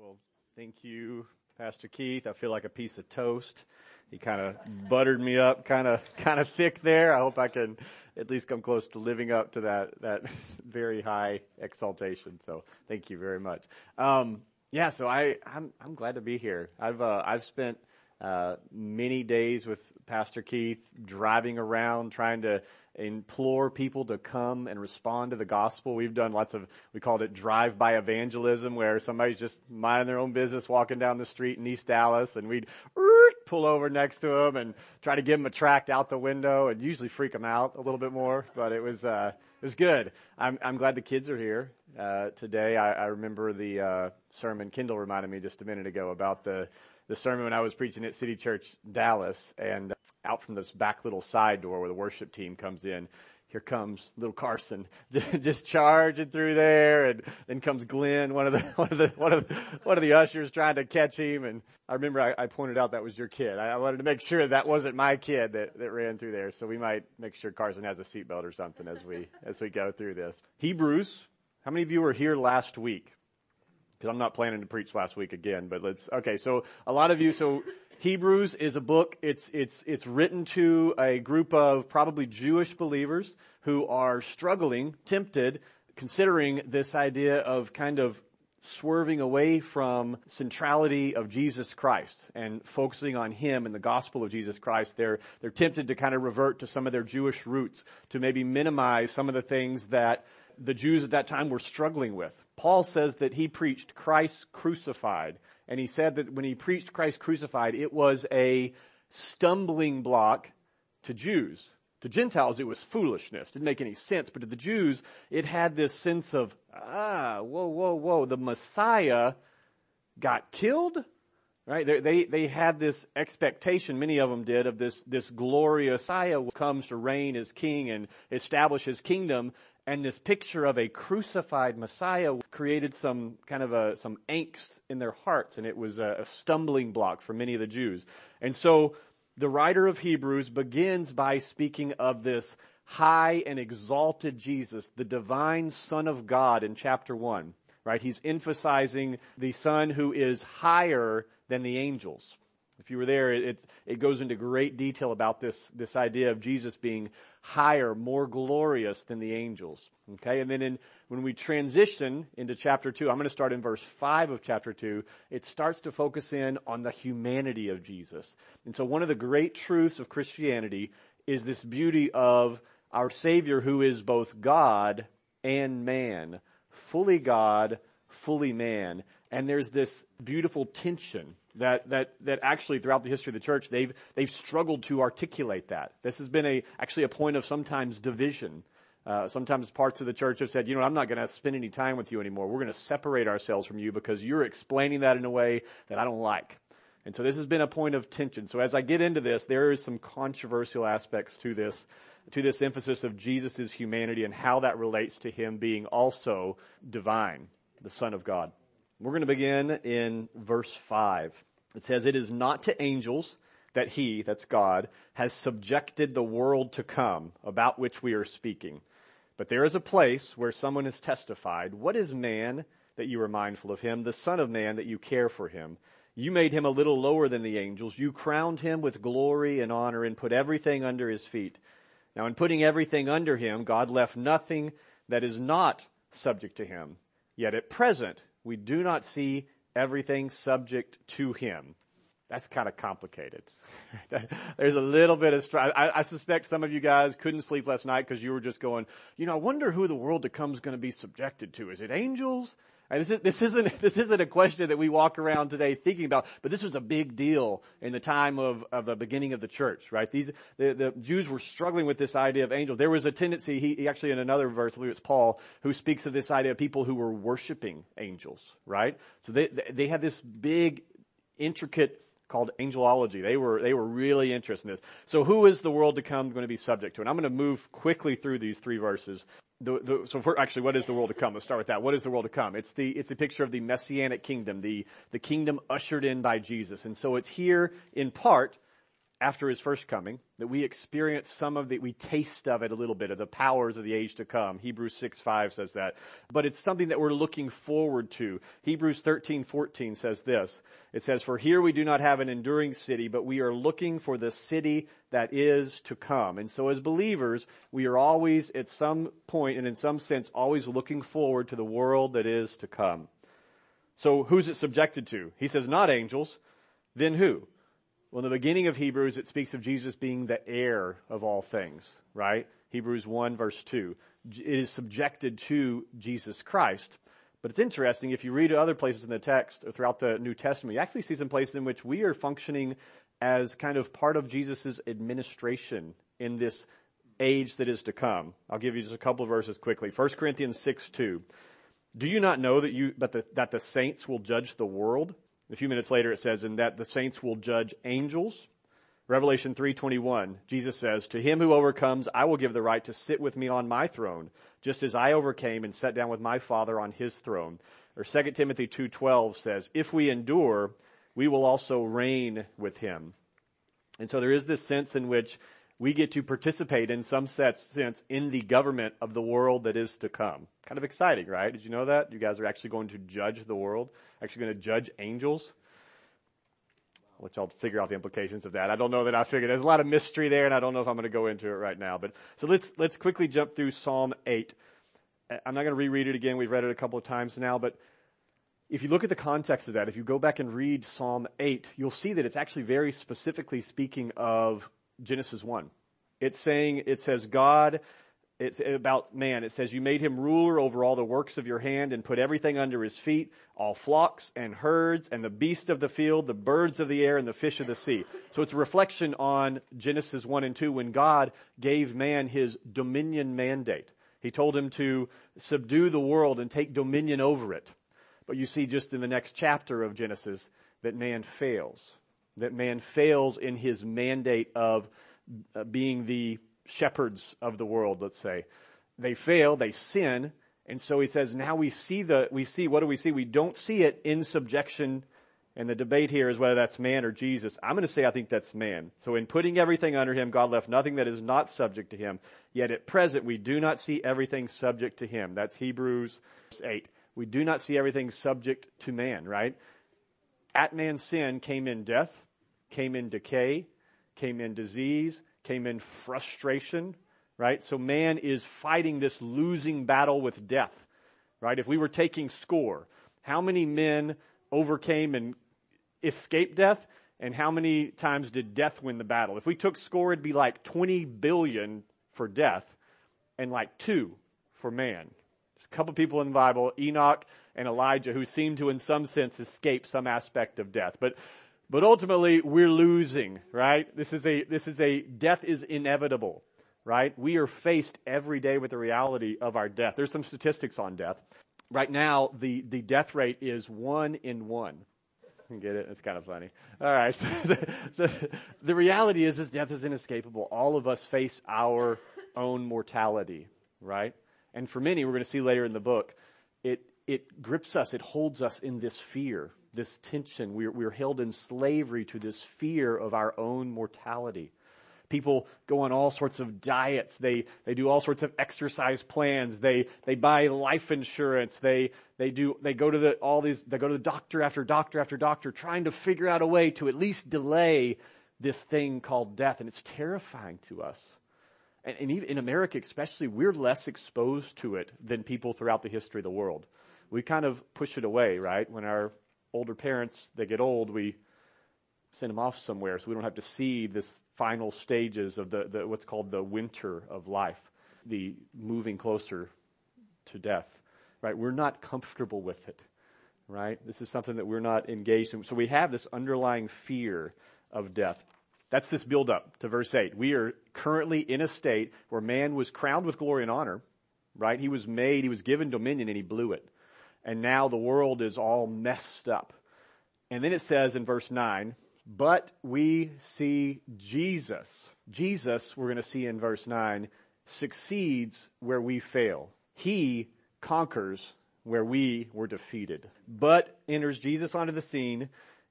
Well, thank you, Pastor Keith. I feel like a piece of toast. He kind of buttered me up, kind of, kind of thick there. I hope I can at least come close to living up to that, that very high exaltation. So thank you very much. Um, yeah, so I, I'm, I'm glad to be here. I've, uh, I've spent, uh, many days with Pastor Keith driving around trying to implore people to come and respond to the gospel. We've done lots of, we called it drive-by evangelism where somebody's just minding their own business walking down the street in East Dallas and we'd pull over next to them and try to give them a tract out the window and usually freak them out a little bit more, but it was, uh, it was good. I'm, I'm glad the kids are here, uh, today. I, I remember the, uh, sermon Kendall reminded me just a minute ago about the, the sermon when I was preaching at City Church Dallas and uh, out from this back little side door where the worship team comes in. Here comes little Carson just charging through there and then comes Glenn, one of the, one of the, one of the, one of the ushers trying to catch him. And I remember I, I pointed out that was your kid. I, I wanted to make sure that wasn't my kid that, that ran through there. So we might make sure Carson has a seatbelt or something as we, as we go through this. Hebrews. How many of you were here last week? Because I'm not planning to preach last week again, but let's, okay, so a lot of you, so Hebrews is a book, it's, it's, it's written to a group of probably Jewish believers who are struggling, tempted, considering this idea of kind of swerving away from centrality of Jesus Christ and focusing on Him and the gospel of Jesus Christ. They're, they're tempted to kind of revert to some of their Jewish roots, to maybe minimize some of the things that the Jews at that time were struggling with. Paul says that he preached Christ crucified. And he said that when he preached Christ crucified, it was a stumbling block to Jews. To Gentiles, it was foolishness. Didn't make any sense. But to the Jews, it had this sense of, ah, whoa, whoa, whoa, the Messiah got killed? Right? They, they, they had this expectation, many of them did, of this, this glorious Messiah comes to reign as king and establish his kingdom and this picture of a crucified Messiah created some kind of a, some angst in their hearts and it was a, a stumbling block for many of the Jews. And so the writer of Hebrews begins by speaking of this high and exalted Jesus, the divine son of God in chapter one, right? He's emphasizing the son who is higher than the angels. If you were there, it, it goes into great detail about this, this idea of Jesus being higher, more glorious than the angels. Okay, and then in, when we transition into chapter two, I'm going to start in verse five of chapter two. It starts to focus in on the humanity of Jesus. And so one of the great truths of Christianity is this beauty of our Savior who is both God and man, fully God, fully man. And there's this beautiful tension that, that, that actually throughout the history of the church, they've, they've struggled to articulate that. This has been a, actually a point of sometimes division. Uh, sometimes parts of the church have said, you know, I'm not going to spend any time with you anymore. We're going to separate ourselves from you because you're explaining that in a way that I don't like. And so this has been a point of tension. So as I get into this, there is some controversial aspects to this, to this emphasis of Jesus' humanity and how that relates to him being also divine, the Son of God. We're going to begin in verse 5. It says, It is not to angels that he, that's God, has subjected the world to come, about which we are speaking. But there is a place where someone has testified, What is man that you are mindful of him, the Son of Man that you care for him? You made him a little lower than the angels. You crowned him with glory and honor and put everything under his feet. Now in putting everything under him, God left nothing that is not subject to him. Yet at present, we do not see everything subject to him. That's kind of complicated. There's a little bit of strife. I, I, suspect some of you guys couldn't sleep last night because you were just going, you know, I wonder who the world to come is going to be subjected to. Is it angels? And this, is, this isn't this isn't a question that we walk around today thinking about, but this was a big deal in the time of, of the beginning of the church, right? These the, the Jews were struggling with this idea of angels. There was a tendency. He, he actually in another verse, I believe it's Paul, who speaks of this idea of people who were worshiping angels, right? So they they had this big, intricate called angelology. They were, they were really interested in this. So who is the world to come going to be subject to? And I'm going to move quickly through these three verses. The, the, so for, actually, what is the world to come? Let's start with that. What is the world to come? It's the, it's the picture of the messianic kingdom, the, the kingdom ushered in by Jesus. And so it's here in part after his first coming, that we experience some of the, we taste of it a little bit, of the powers of the age to come. Hebrews 6, 5 says that. But it's something that we're looking forward to. Hebrews 13, 14 says this. It says, For here we do not have an enduring city, but we are looking for the city that is to come. And so as believers, we are always, at some point and in some sense, always looking forward to the world that is to come. So who's it subjected to? He says, not angels. Then who? Well, in the beginning of Hebrews, it speaks of Jesus being the heir of all things, right? Hebrews 1 verse 2. It is subjected to Jesus Christ. But it's interesting, if you read other places in the text or throughout the New Testament, you actually see some places in which we are functioning as kind of part of Jesus' administration in this age that is to come. I'll give you just a couple of verses quickly. 1 Corinthians 6 2. Do you not know that you, that the, that the saints will judge the world? A few minutes later it says, and that the saints will judge angels. Revelation 3:21, Jesus says, "To him who overcomes, I will give the right to sit with me on my throne, just as I overcame and sat down with my Father on his throne." Or 2 Timothy 2:12 says, "If we endure, we will also reign with him." And so there is this sense in which we get to participate in some sense in the government of the world that is to come. Kind of exciting, right? Did you know that? You guys are actually going to judge the world, actually going to judge angels. I'll let y'all figure out the implications of that. I don't know that I figured. There's a lot of mystery there, and I don't know if I'm going to go into it right now. But so let's let's quickly jump through Psalm eight. I'm not going to reread it again. We've read it a couple of times now, but if you look at the context of that, if you go back and read Psalm 8, you'll see that it's actually very specifically speaking of Genesis 1. It's saying, it says God, it's about man. It says, you made him ruler over all the works of your hand and put everything under his feet, all flocks and herds and the beasts of the field, the birds of the air and the fish of the sea. So it's a reflection on Genesis 1 and 2 when God gave man his dominion mandate. He told him to subdue the world and take dominion over it. But you see just in the next chapter of Genesis that man fails that man fails in his mandate of uh, being the shepherds of the world, let's say. They fail, they sin, and so he says, now we see the, we see, what do we see? We don't see it in subjection, and the debate here is whether that's man or Jesus. I'm gonna say I think that's man. So in putting everything under him, God left nothing that is not subject to him. Yet at present, we do not see everything subject to him. That's Hebrews 8. We do not see everything subject to man, right? At man's sin came in death, came in decay, came in disease, came in frustration, right? So man is fighting this losing battle with death, right? If we were taking score, how many men overcame and escaped death? And how many times did death win the battle? If we took score, it'd be like 20 billion for death and like two for man. There's a couple people in the Bible, Enoch and Elijah, who seem to in some sense escape some aspect of death. But but ultimately, we're losing, right? This is a, this is a, death is inevitable, right? We are faced every day with the reality of our death. There's some statistics on death. Right now, the, the death rate is one in one. Get it? It's kind of funny. All right. the, the, the reality is, is death is inescapable. All of us face our own mortality, right? And for many, we're going to see later in the book, it, it grips us, it holds us in this fear, this tension. We're, we're held in slavery to this fear of our own mortality. People go on all sorts of diets. They, they do all sorts of exercise plans. They, they buy life insurance. They, they do, they go to the, all these, they go to the doctor after doctor after doctor trying to figure out a way to at least delay this thing called death. And it's terrifying to us. And, and even in America especially, we're less exposed to it than people throughout the history of the world. We kind of push it away, right? When our older parents, they get old, we send them off somewhere so we don't have to see this final stages of the, the what's called the winter of life, the moving closer to death, right? We're not comfortable with it, right? This is something that we're not engaged in. So we have this underlying fear of death. That's this build up to verse 8. We are currently in a state where man was crowned with glory and honor, right? He was made, he was given dominion and he blew it and now the world is all messed up. And then it says in verse 9, but we see Jesus. Jesus, we're going to see in verse 9, succeeds where we fail. He conquers where we were defeated. But enters Jesus onto the scene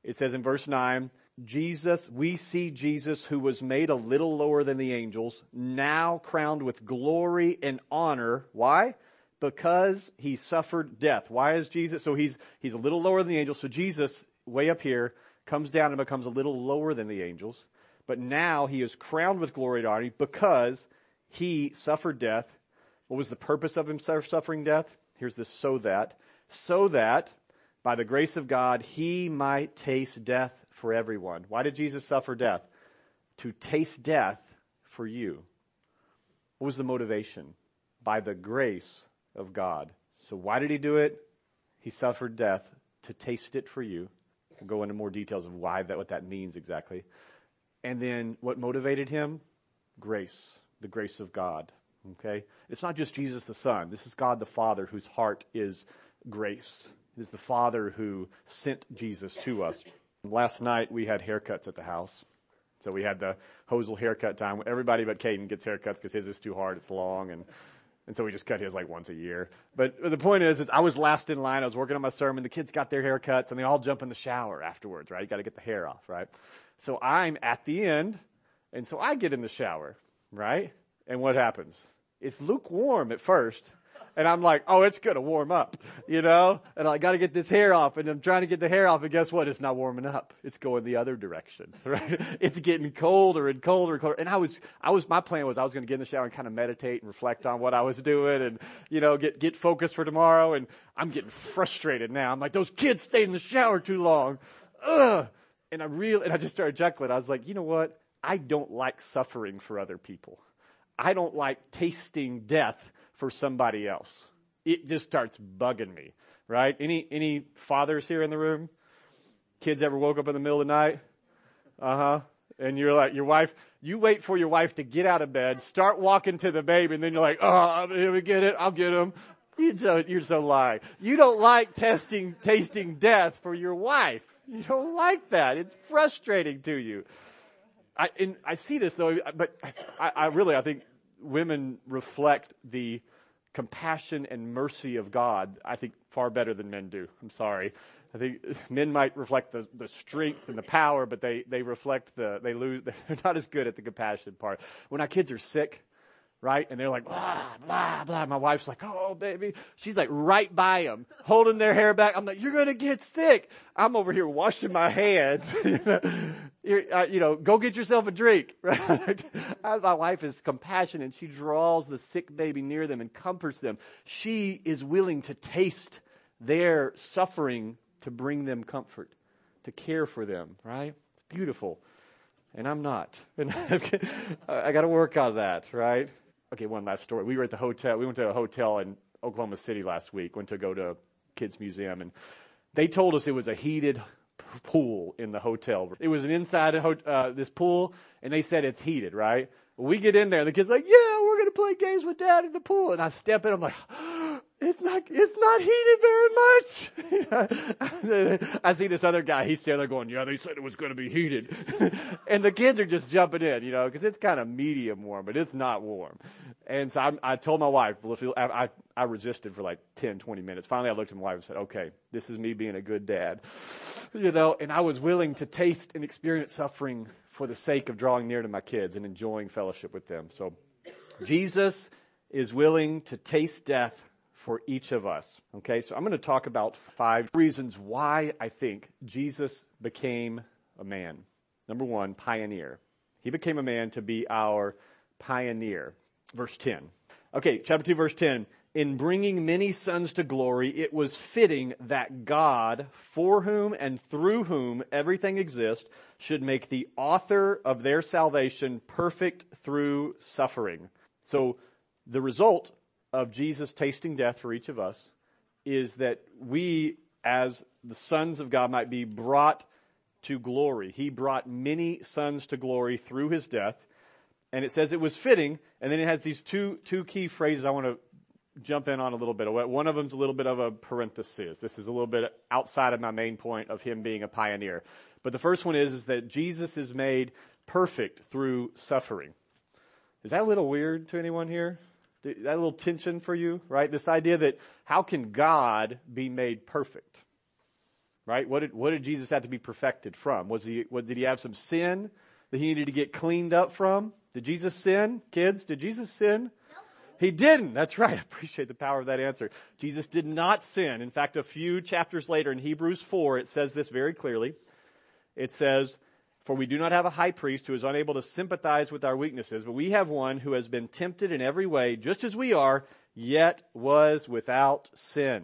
It says in verse 9, Jesus, we see Jesus who was made a little lower than the angels, now crowned with glory and honor. Why? Because he suffered death. Why is Jesus? So he's, he's a little lower than the angels. So Jesus, way up here, comes down and becomes a little lower than the angels. But now he is crowned with glory and honor because he suffered death. What was the purpose of him suffering death? Here's this so that. So that by the grace of God, he might taste death for everyone. Why did Jesus suffer death? To taste death for you. What was the motivation? By the grace of God. So why did he do it? He suffered death to taste it for you. We'll go into more details of why that, what that means exactly. And then what motivated him? Grace. The grace of God. Okay? It's not just Jesus the Son. This is God the Father whose heart is grace. It is the Father who sent Jesus to us. Last night we had haircuts at the house. So we had the Hosel haircut time. Everybody but Caden gets haircuts because his is too hard. It's long and, and so we just cut his like once a year. But the point is, is I was last in line. I was working on my sermon. The kids got their haircuts and they all jump in the shower afterwards, right? You got to get the hair off, right? So I'm at the end and so I get in the shower, right? And what happens? It's lukewarm at first. And I'm like, oh, it's gonna warm up, you know? And I gotta get this hair off and I'm trying to get the hair off and guess what? It's not warming up. It's going the other direction, right? It's getting colder and colder and colder. And I was, I was, my plan was I was gonna get in the shower and kind of meditate and reflect on what I was doing and, you know, get, get focused for tomorrow. And I'm getting frustrated now. I'm like, those kids stayed in the shower too long. Ugh. And I really, and I just started chuckling. I was like, you know what? I don't like suffering for other people. I don't like tasting death for somebody else. It just starts bugging me, right? Any, any fathers here in the room? Kids ever woke up in the middle of the night? Uh huh. And you're like, your wife, you wait for your wife to get out of bed, start walking to the baby, and then you're like, oh, here we get it, I'll get him. You're so, you're so lying. You don't like testing, tasting death for your wife. You don't like that. It's frustrating to you. I, I see this though, but I, I really, I think women reflect the compassion and mercy of God, I think far better than men do. I'm sorry. I think men might reflect the, the strength and the power, but they, they reflect the, they lose, they're not as good at the compassion part. When our kids are sick, right? And they're like, blah, blah, blah. My wife's like, oh, baby. She's like right by them, holding their hair back. I'm like, you're going to get sick. I'm over here washing my hands. uh, you know, go get yourself a drink, right? my wife is compassionate. She draws the sick baby near them and comforts them. She is willing to taste their suffering to bring them comfort, to care for them, right? It's beautiful. And I'm not. And I got to work on that, right? Okay, one last story. We were at the hotel. We went to a hotel in Oklahoma City last week. Went to go to a kids museum, and they told us it was a heated pool in the hotel. It was an inside uh, this pool, and they said it's heated, right? We get in there, and the kids like, yeah, we're gonna play games with dad in the pool, and I step in, I'm like. It's not it's not heated very much. I see this other guy. He's standing there going, "Yeah, they said it was going to be heated," and the kids are just jumping in, you know, because it's kind of medium warm, but it's not warm. And so I, I told my wife, I, I, I resisted for like 10, 20 minutes. Finally, I looked at my wife and said, "Okay, this is me being a good dad," you know, and I was willing to taste and experience suffering for the sake of drawing near to my kids and enjoying fellowship with them. So, Jesus is willing to taste death for each of us. Okay, so I'm going to talk about five reasons why I think Jesus became a man. Number one, pioneer. He became a man to be our pioneer. Verse 10. Okay, chapter 2, verse 10. In bringing many sons to glory, it was fitting that God, for whom and through whom everything exists, should make the author of their salvation perfect through suffering. So the result of Jesus tasting death for each of us is that we, as the sons of God, might be brought to glory. He brought many sons to glory through his death. And it says it was fitting, and then it has these two, two key phrases I want to jump in on a little bit. One of them's a little bit of a parenthesis. This is a little bit outside of my main point of him being a pioneer. But the first one is, is that Jesus is made perfect through suffering. Is that a little weird to anyone here? That little tension for you, right? This idea that how can God be made perfect? right? What did, what did Jesus have to be perfected from? Was he, what, did he have some sin that he needed to get cleaned up from? Did Jesus sin? Kids, did Jesus sin? He didn't. That's right. I appreciate the power of that answer. Jesus did not sin. In fact, a few chapters later in Hebrews 4, it says this very clearly. It says, for we do not have a high priest who is unable to sympathize with our weaknesses, but we have one who has been tempted in every way, just as we are, yet was without sin.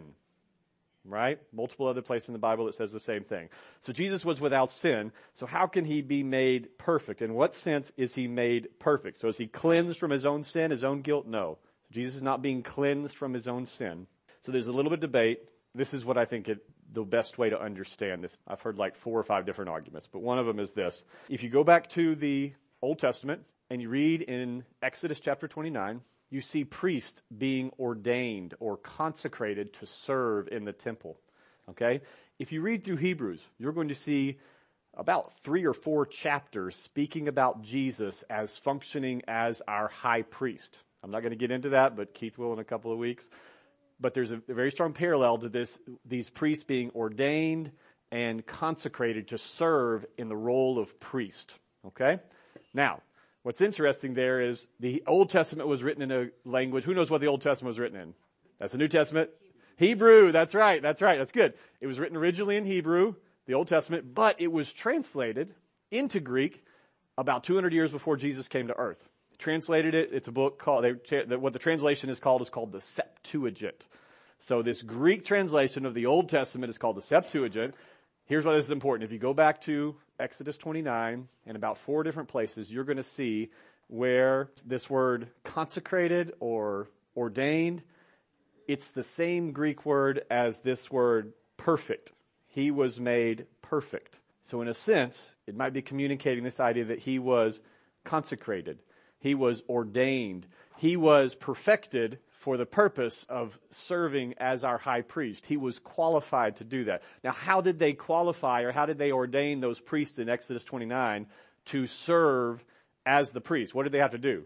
Right? Multiple other places in the Bible that says the same thing. So Jesus was without sin. So how can he be made perfect? In what sense is he made perfect? So is he cleansed from his own sin, his own guilt? No. Jesus is not being cleansed from his own sin. So there's a little bit of debate. This is what I think it, the best way to understand this. I've heard like four or five different arguments, but one of them is this. If you go back to the Old Testament and you read in Exodus chapter 29, you see priests being ordained or consecrated to serve in the temple. Okay? If you read through Hebrews, you're going to see about three or four chapters speaking about Jesus as functioning as our high priest. I'm not going to get into that, but Keith will in a couple of weeks. But there's a, very strong parallel to this, these priests being ordained and consecrated to serve in the role of priest. Okay? Now, What's interesting there is the Old Testament was written in a language. Who knows what the Old Testament was written in? That's the New Testament. Hebrew. That's right. That's right. That's good. It was written originally in Hebrew, the Old Testament, but it was translated into Greek about 200 years before Jesus came to earth. Translated it. It's a book called, they, what the translation is called is called the Septuagint. So this Greek translation of the Old Testament is called the Septuagint. Here's why this is important. If you go back to Exodus 29 and about four different places, you're going to see where this word consecrated or ordained, it's the same Greek word as this word perfect. He was made perfect. So in a sense, it might be communicating this idea that he was consecrated. He was ordained. He was perfected for the purpose of serving as our high priest. He was qualified to do that. Now, how did they qualify or how did they ordain those priests in Exodus 29 to serve as the priest? What did they have to do?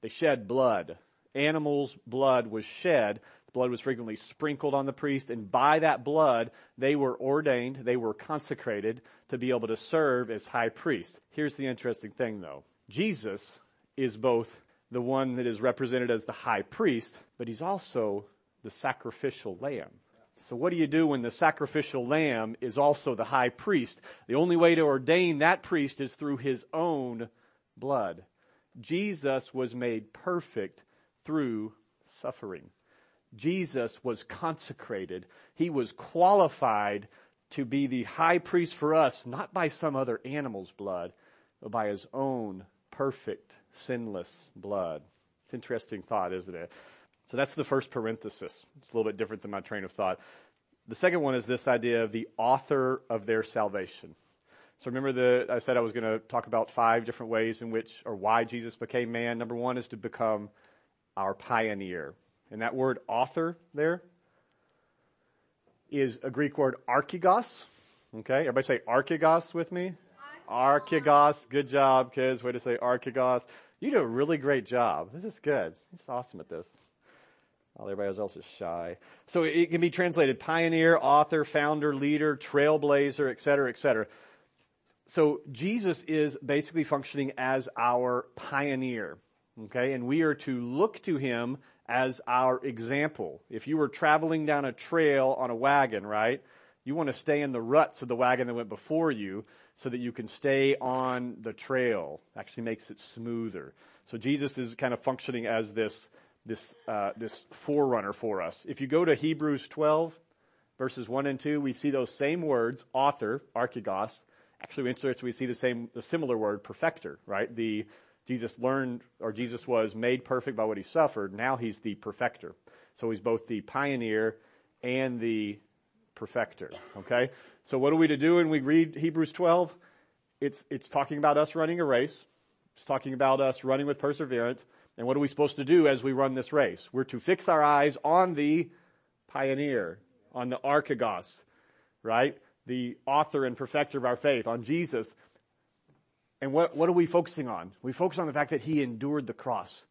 They shed blood. Animals' blood was shed. Blood was frequently sprinkled on the priest, and by that blood, they were ordained, they were consecrated to be able to serve as high priest. Here's the interesting thing though. Jesus is both the one that is represented as the high priest, but he's also the sacrificial lamb. So what do you do when the sacrificial lamb is also the high priest? The only way to ordain that priest is through his own blood. Jesus was made perfect through suffering. Jesus was consecrated. He was qualified to be the high priest for us, not by some other animal's blood, but by his own perfect, sinless blood. It's an interesting thought, isn't it? So that's the first parenthesis. It's a little bit different than my train of thought. The second one is this idea of the author of their salvation. So remember the, I said I was going to talk about five different ways in which, or why Jesus became man. Number one is to become our pioneer. And that word author there is a Greek word archegos. Okay, everybody say archegos with me. Archegos. Good job, kids. Way to say archegos. You do a really great job. This is good. He's awesome at this. While everybody else is shy. So it can be translated pioneer, author, founder, leader, trailblazer, et cetera, et cetera. So Jesus is basically functioning as our pioneer. Okay. And we are to look to him as our example. If you were traveling down a trail on a wagon, right? You want to stay in the ruts of the wagon that went before you so that you can stay on the trail. Actually makes it smoother. So Jesus is kind of functioning as this, this, uh, this forerunner for us. If you go to Hebrews 12, verses 1 and 2, we see those same words, author, archegos. Actually, interesting, we see the same, the similar word, perfecter, right? The, Jesus learned, or Jesus was made perfect by what he suffered. Now he's the perfecter. So he's both the pioneer and the perfecter. Okay? So what are we to do when we read Hebrews 12? It's, it's talking about us running a race. It's talking about us running with perseverance. And what are we supposed to do as we run this race? We're to fix our eyes on the pioneer, on the archegos, right? The author and perfecter of our faith, on Jesus. And what, what are we focusing on? We focus on the fact that he endured the cross.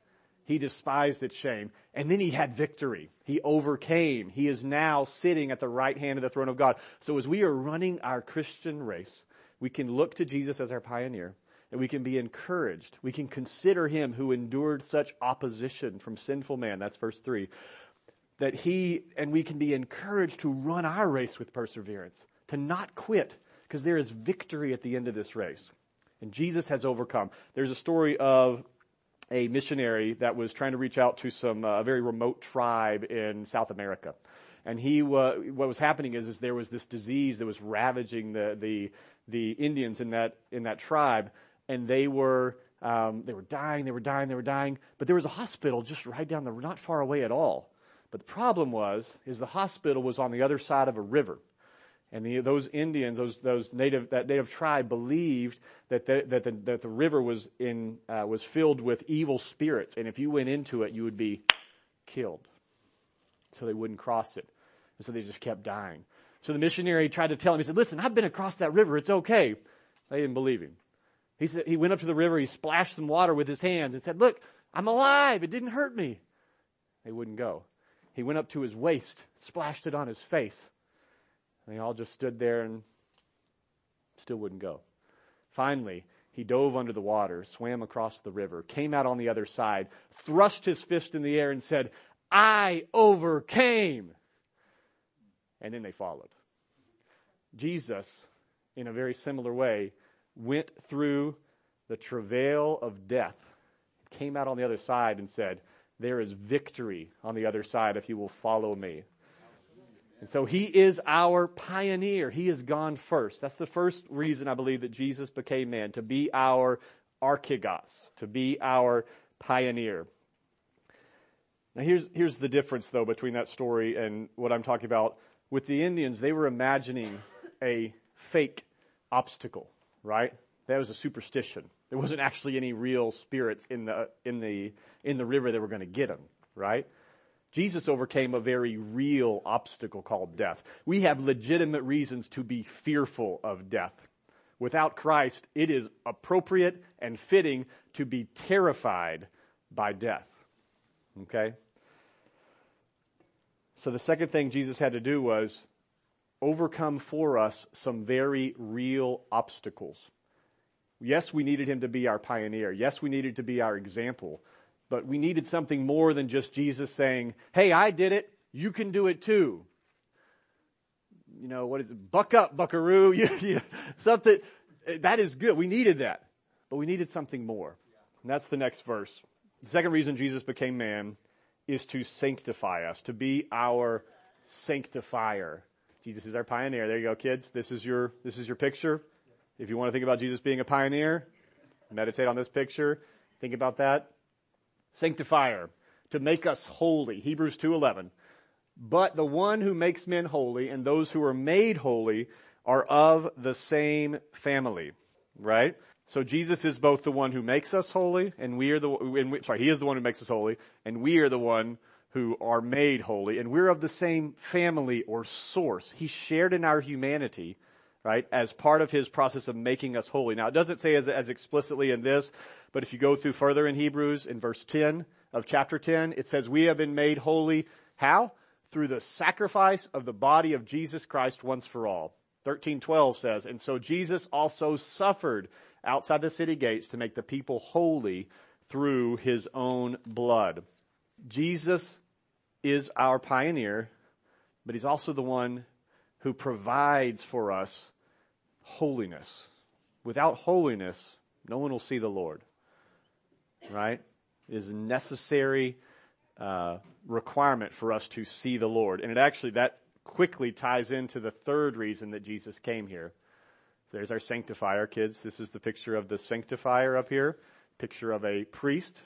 He despised its shame. And then he had victory. He overcame. He is now sitting at the right hand of the throne of God. So as we are running our Christian race, we can look to Jesus as our pioneer and we can be encouraged. We can consider him who endured such opposition from sinful man. That's verse three. That he, and we can be encouraged to run our race with perseverance, to not quit, because there is victory at the end of this race. And Jesus has overcome. There's a story of a missionary that was trying to reach out to some uh, a very remote tribe in South America. And he, uh, what was happening is, is there was this disease that was ravaging the, the, the Indians in that, in that tribe, and they were, um, they were dying, they were dying, they were dying, but there was a hospital just right down the, not far away at all. But the problem was, is the hospital was on the other side of a river. And the, those Indians, those, those native, that native tribe believed that the, that the, that the river was in, uh, was filled with evil spirits. And if you went into it, you would be killed. So they wouldn't cross it. And so they just kept dying. So the missionary tried to tell him, he said, listen, I've been across that river. It's okay. They didn't believe him. He said, he went up to the river, he splashed some water with his hands and said, look, I'm alive. It didn't hurt me. They wouldn't go. He went up to his waist, splashed it on his face. And they all just stood there and still wouldn't go. Finally, he dove under the water, swam across the river, came out on the other side, thrust his fist in the air and said, I overcame. And then they followed. Jesus, in a very similar way, went through the travail of death, came out on the other side and said, there is victory on the other side if you will follow me. And so he is our pioneer. He has gone first. That's the first reason I believe that Jesus became man, to be our archegos, to be our pioneer. Now here's, here's the difference though between that story and what I'm talking about. With the Indians, they were imagining a fake obstacle, right? That was a superstition. There wasn't actually any real spirits in the, in the, in the river that were going to get them, right? Jesus overcame a very real obstacle called death. We have legitimate reasons to be fearful of death. Without Christ, it is appropriate and fitting to be terrified by death. Okay? So the second thing Jesus had to do was overcome for us some very real obstacles. Yes, we needed him to be our pioneer. Yes, we needed to be our example. But we needed something more than just Jesus saying, hey, I did it. You can do it too. You know, what is it? Buck up, buckaroo. Something, that is good. We needed that. But we needed something more. And that's the next verse. The second reason Jesus became man is to sanctify us, to be our sanctifier. Jesus is our pioneer. There you go, kids. This is your, this is your picture. If you want to think about Jesus being a pioneer, meditate on this picture. Think about that sanctifier, to make us holy. Hebrews 2.11. But the one who makes men holy and those who are made holy are of the same family. Right? So Jesus is both the one who makes us holy and we are the, and we, sorry, he is the one who makes us holy and we are the one who are made holy and we're of the same family or source. He shared in our humanity right, as part of his process of making us holy. Now, it doesn't say as, as explicitly in this, but if you go through further in Hebrews, in verse 10 of chapter 10, it says, we have been made holy. How? Through the sacrifice of the body of Jesus Christ once for all. 1312 says, and so Jesus also suffered outside the city gates to make the people holy through his own blood. Jesus is our pioneer, but he's also the one who provides for us holiness. Without holiness, no one will see the Lord. Right? It is a necessary uh, requirement for us to see the Lord. And it actually, that quickly ties into the third reason that Jesus came here. So there's our sanctifier, kids. This is the picture of the sanctifier up here. Picture of a priest,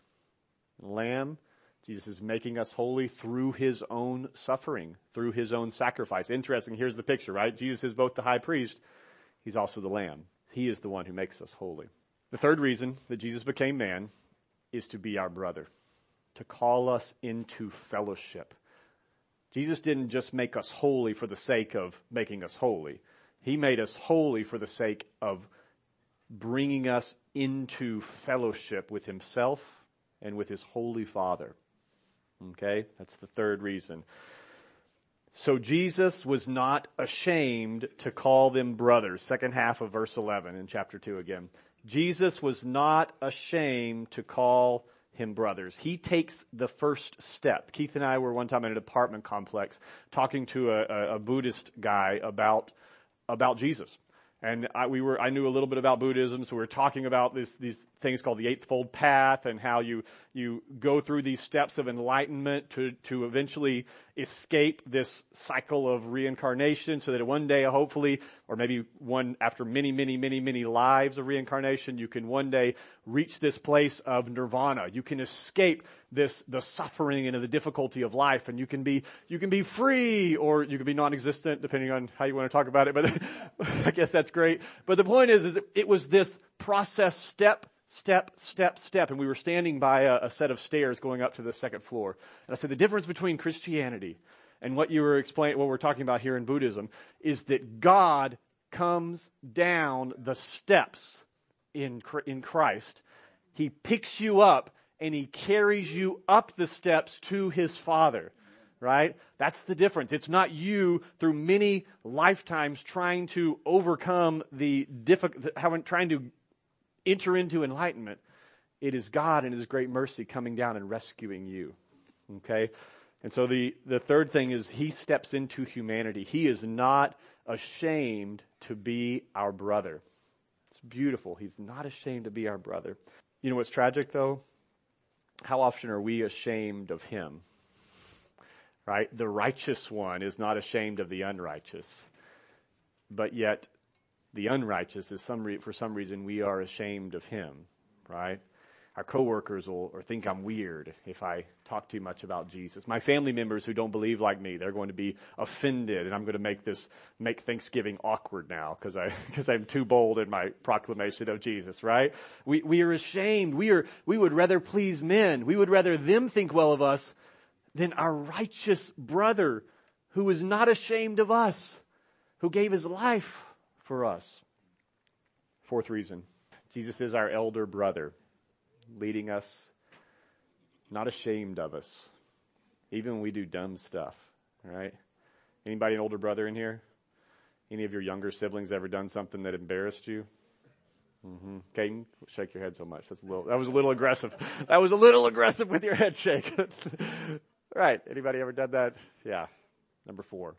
lamb. Jesus is making us holy through his own suffering, through his own sacrifice. Interesting. Here's the picture, right? Jesus is both the high priest He's also the Lamb. He is the one who makes us holy. The third reason that Jesus became man is to be our brother, to call us into fellowship. Jesus didn't just make us holy for the sake of making us holy. He made us holy for the sake of bringing us into fellowship with himself and with his holy Father. Okay? That's the third reason. So Jesus was not ashamed to call them brothers. Second half of verse 11 in chapter 2 again. Jesus was not ashamed to call him brothers. He takes the first step. Keith and I were one time in an apartment complex talking to a, a Buddhist guy about, about Jesus. And I, we were, I knew a little bit about Buddhism, so we were talking about this, these things called the Eightfold Path and how you, you go through these steps of enlightenment to, to eventually escape this cycle of reincarnation so that one day, hopefully, or maybe one after many, many, many, many lives of reincarnation, you can one day reach this place of nirvana. You can escape this, the suffering and the difficulty of life and you can be, you can be free or you can be non-existent depending on how you want to talk about it, but I guess that's great. But the point is, is it was this process step step, step, step. And we were standing by a, a, set of stairs going up to the second floor. And I said, the difference between Christianity and what you were explaining, what we're talking about here in Buddhism is that God comes down the steps in, in Christ. He picks you up and he carries you up the steps to his Father right? That's the difference. It's not you through many lifetimes trying to overcome the difficult, trying to enter into enlightenment, it is God in His great mercy coming down and rescuing you. Okay? And so the, the third thing is He steps into humanity. He is not ashamed to be our brother. It's beautiful. He's not ashamed to be our brother. You know what's tragic though? How often are we ashamed of Him? Right? The righteous one is not ashamed of the unrighteous. But yet, the unrighteous is some re- for some reason we are ashamed of him, right? Our coworkers will or think I'm weird if I talk too much about Jesus. My family members who don't believe like me, they're going to be offended and I'm going to make this, make Thanksgiving awkward now because I, because I'm too bold in my proclamation of Jesus, right? We, we are ashamed. We are, we would rather please men. We would rather them think well of us than our righteous brother who is not ashamed of us, who gave his life for us. Fourth reason Jesus is our elder brother, leading us, not ashamed of us, even when we do dumb stuff, right? Anybody an older brother in here? Any of your younger siblings ever done something that embarrassed you? Mm-hmm. Shake your head so much. That's a little, that was a little aggressive. That was a little aggressive with your head shake. right. Anybody ever done that? Yeah. Number four.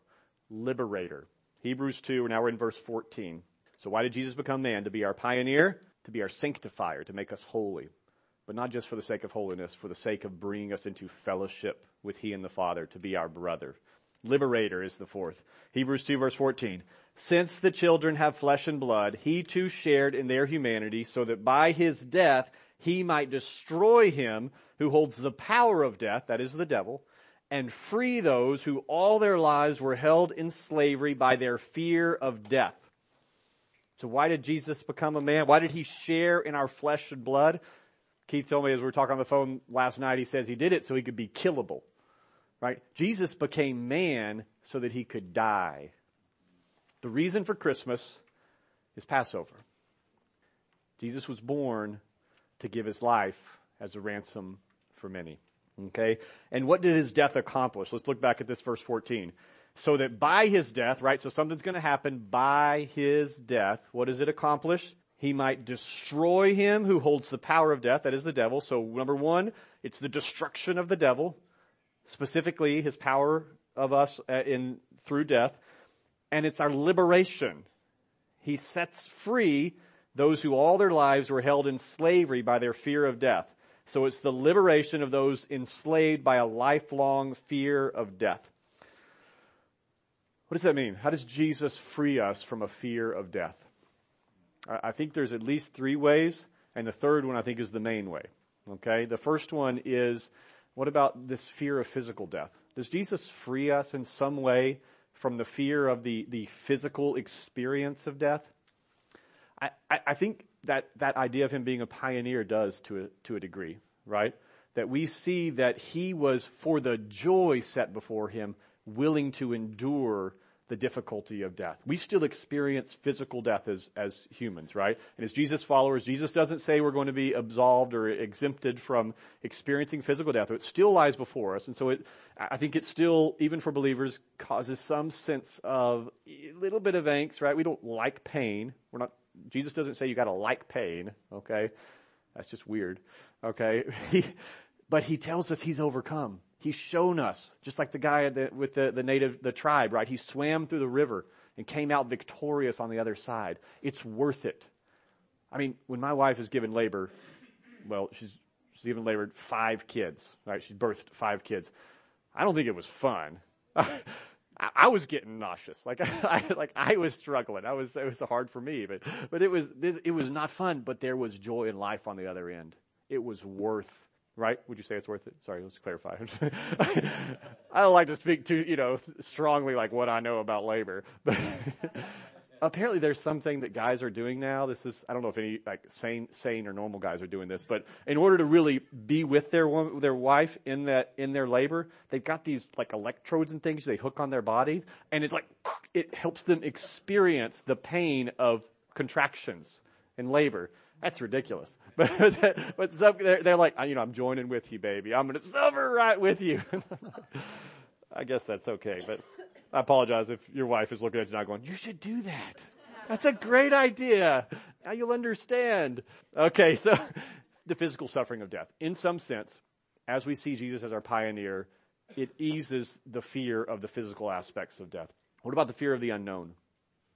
Liberator. Hebrews 2, now we're in verse 14. So why did Jesus become man? To be our pioneer, to be our sanctifier, to make us holy. But not just for the sake of holiness, for the sake of bringing us into fellowship with He and the Father, to be our brother. Liberator is the fourth. Hebrews 2 verse 14. Since the children have flesh and blood, He too shared in their humanity so that by His death He might destroy him who holds the power of death, that is the devil, and free those who all their lives were held in slavery by their fear of death. So why did Jesus become a man? Why did he share in our flesh and blood? Keith told me as we were talking on the phone last night, he says he did it so he could be killable. Right? Jesus became man so that he could die. The reason for Christmas is Passover. Jesus was born to give his life as a ransom for many. Okay? And what did his death accomplish? Let's look back at this verse 14. So that by his death, right? So something's going to happen by his death. What does it accomplish? He might destroy him who holds the power of death. That is the devil. So number one, it's the destruction of the devil. Specifically, his power of us uh, in, through death. And it's our liberation. He sets free those who all their lives were held in slavery by their fear of death. So it's the liberation of those enslaved by a lifelong fear of death. What does that mean? How does Jesus free us from a fear of death? I think there's at least three ways, and the third one I think is the main way. Okay? The first one is, what about this fear of physical death? Does Jesus free us in some way from the fear of the, the physical experience of death? I, I, I think that, that idea of him being a pioneer does to a, to a degree, right? That we see that he was, for the joy set before him, willing to endure the difficulty of death. We still experience physical death as, as humans, right? And as Jesus followers, Jesus doesn't say we're going to be absolved or exempted from experiencing physical death. It still lies before us. And so it, I think it still, even for believers, causes some sense of a little bit of angst, right? We don't like pain. We're not, Jesus doesn't say you gotta like pain, okay? That's just weird, okay? But he tells us he's overcome. He's shown us, just like the guy with the, the native, the tribe, right? He swam through the river and came out victorious on the other side. It's worth it. I mean, when my wife is given labor, well, she's, she's given labor five kids, right? She birthed five kids. I don't think it was fun. I was getting nauseous. Like I, like I was struggling. I was, it was hard for me, but, but it was, this, it was not fun, but there was joy in life on the other end. It was worth right? Would you say it's worth it? Sorry, let's clarify. I don't like to speak too, you know, strongly like what I know about labor, but apparently there's something that guys are doing now. This is, I don't know if any like sane, sane or normal guys are doing this, but in order to really be with their their wife in that, in their labor, they've got these like electrodes and things they hook on their bodies and it's like, it helps them experience the pain of contractions in labor. That's ridiculous. But, but some, they're, they're like, you know, I'm joining with you, baby. I'm going to suffer right with you. I guess that's okay, but I apologize if your wife is looking at you now going, you should do that. That's a great idea. Now you'll understand. Okay, so the physical suffering of death. In some sense, as we see Jesus as our pioneer, it eases the fear of the physical aspects of death. What about the fear of the unknown?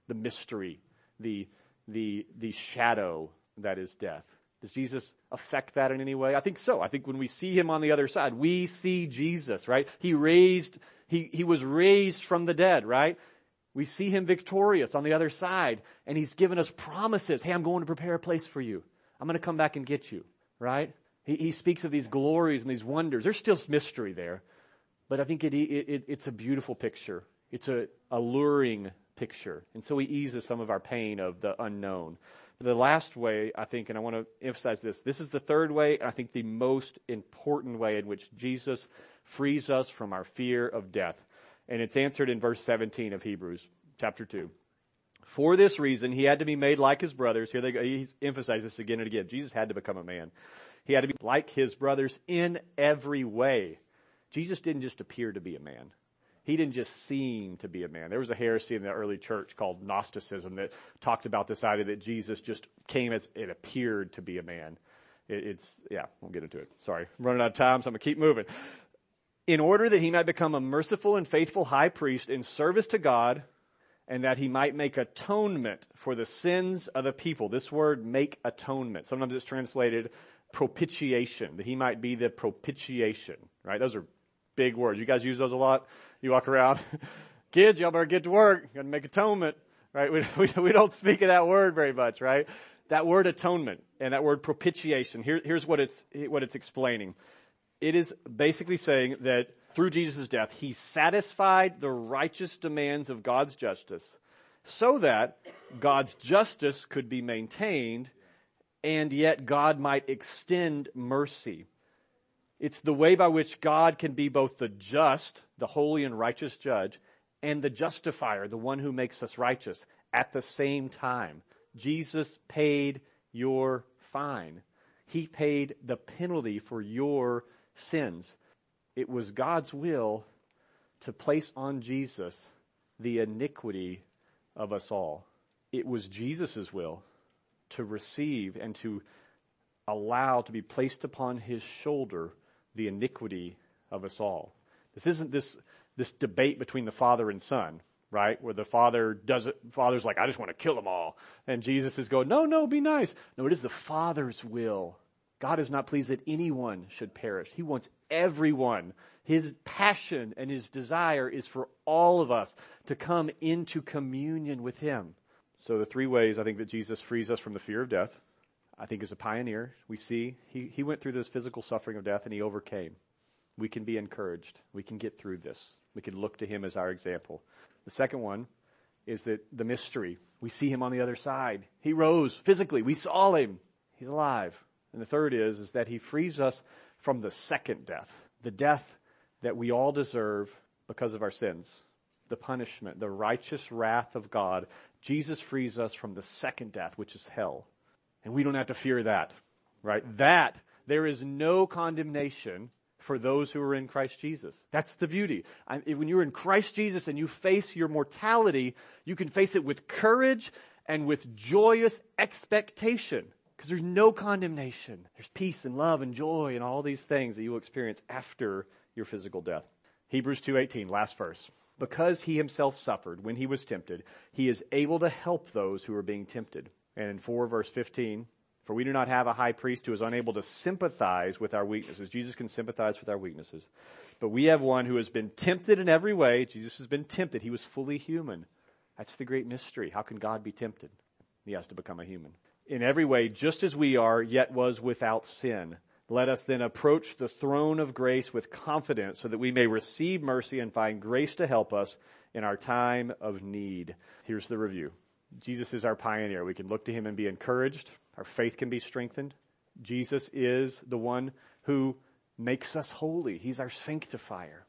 The mystery, the, the, the shadow that is death. Does Jesus affect that in any way? I think so. I think when we see him on the other side, we see Jesus, right? He raised, he, he was raised from the dead, right? We see him victorious on the other side, and he's given us promises. Hey, I'm going to prepare a place for you. I'm going to come back and get you, right? He, he speaks of these glories and these wonders. There's still mystery there, but I think it, it, it's a beautiful picture. It's a alluring picture. And so he eases some of our pain of the unknown. The last way, I think, and I want to emphasize this, this is the third way, and I think the most important way in which Jesus frees us from our fear of death. And it's answered in verse 17 of Hebrews chapter 2. For this reason, he had to be made like his brothers. Here they go. He's emphasized this again and again. Jesus had to become a man. He had to be like his brothers in every way. Jesus didn't just appear to be a man he didn't just seem to be a man. There was a heresy in the early church called Gnosticism that talked about this idea that Jesus just came as it appeared to be a man. It, it's, yeah, we'll get into it. Sorry. I'm running out of time, so I'm going to keep moving. In order that he might become a merciful and faithful high priest in service to God, and that he might make atonement for the sins of the people. This word, make atonement. Sometimes it's translated propitiation, that he might be the propitiation, right? Those are big words. You guys use those a lot? You walk around. Kids, y'all better get to work. Gotta make atonement, right? We, we, we don't speak of that word very much, right? That word atonement and that word propitiation, here, here's what it's, what it's explaining. It is basically saying that through Jesus' death, he satisfied the righteous demands of God's justice so that God's justice could be maintained and yet God might extend mercy. It's the way by which God can be both the just, the holy and righteous judge, and the justifier, the one who makes us righteous at the same time. Jesus paid your fine. He paid the penalty for your sins. It was God's will to place on Jesus the iniquity of us all. It was Jesus' will to receive and to allow to be placed upon his shoulder the iniquity of us all. This isn't this, this debate between the father and son, right? Where the father does it, father's like, I just want to kill them all. And Jesus is going, no, no, be nice. No, it is the father's will. God is not pleased that anyone should perish. He wants everyone. His passion and his desire is for all of us to come into communion with him. So the three ways I think that Jesus frees us from the fear of death, I think as a pioneer, we see he, he went through this physical suffering of death and he overcame. We can be encouraged. We can get through this. We can look to him as our example. The second one is that the mystery. We see him on the other side. He rose physically. We saw him. He's alive. And the third is, is that he frees us from the second death, the death that we all deserve because of our sins. the punishment, the righteous wrath of God, Jesus frees us from the second death, which is hell. And we don't have to fear that, right? That, there is no condemnation for those who are in Christ Jesus. That's the beauty. when you're in Christ Jesus and you face your mortality, you can face it with courage and with joyous expectation. Because there's no condemnation. There's peace and love and joy and all these things that you will experience after your physical death. Hebrews 2.18, last verse. Because he himself suffered when he was tempted, he is able to help those who are being tempted. And in 4 verse 15, for we do not have a high priest who is unable to sympathize with our weaknesses. Jesus can sympathize with our weaknesses. But we have one who has been tempted in every way. Jesus has been tempted. He was fully human. That's the great mystery. How can God be tempted? He has to become a human. In every way, just as we are, yet was without sin. Let us then approach the throne of grace with confidence so that we may receive mercy and find grace to help us in our time of need. Here's the review. Jesus is our pioneer. We can look to him and be encouraged. Our faith can be strengthened. Jesus is the one who makes us holy. He's our sanctifier,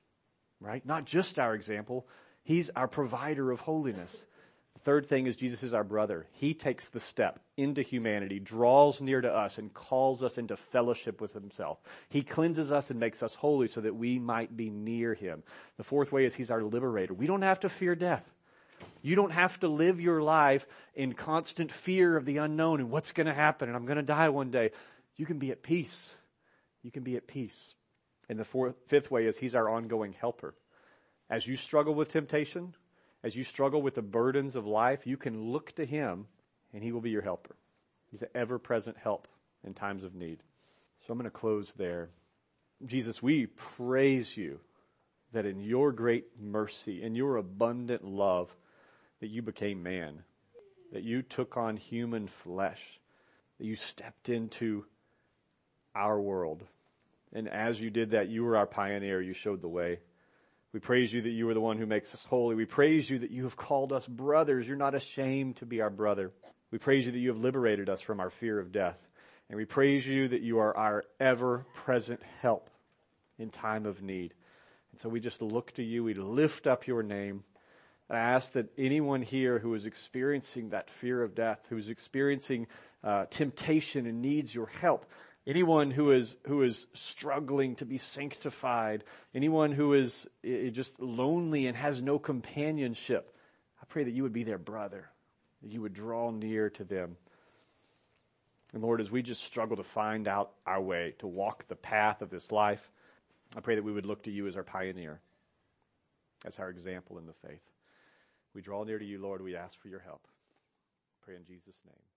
right? Not just our example. He's our provider of holiness. Third thing is Jesus is our brother. He takes the step into humanity, draws near to us, and calls us into fellowship with himself. He cleanses us and makes us holy so that we might be near him. The fourth way is he's our liberator. We don't have to fear death. You don't have to live your life in constant fear of the unknown and what's going to happen and I'm going to die one day. You can be at peace. You can be at peace. And the fourth, fifth way is he's our ongoing helper. As you struggle with temptation, as you struggle with the burdens of life, you can look to him and he will be your helper. He's an ever present help in times of need. So I'm going to close there. Jesus, we praise you that in your great mercy, in your abundant love, that you became man, that you took on human flesh, that you stepped into our world. And as you did that, you were our pioneer. You showed the way. We praise you that you are the one who makes us holy. We praise you that you have called us brothers. You're not ashamed to be our brother. We praise you that you have liberated us from our fear of death. And we praise you that you are our ever present help in time of need. And so we just look to you. We lift up your name. I ask that anyone here who is experiencing that fear of death, who is experiencing uh, temptation and needs your help, anyone who is who is struggling to be sanctified, anyone who is just lonely and has no companionship, I pray that you would be their brother, that you would draw near to them. And Lord, as we just struggle to find out our way, to walk the path of this life, I pray that we would look to you as our pioneer, as our example in the faith. We draw near to you, Lord. We ask for your help. Pray in Jesus' name.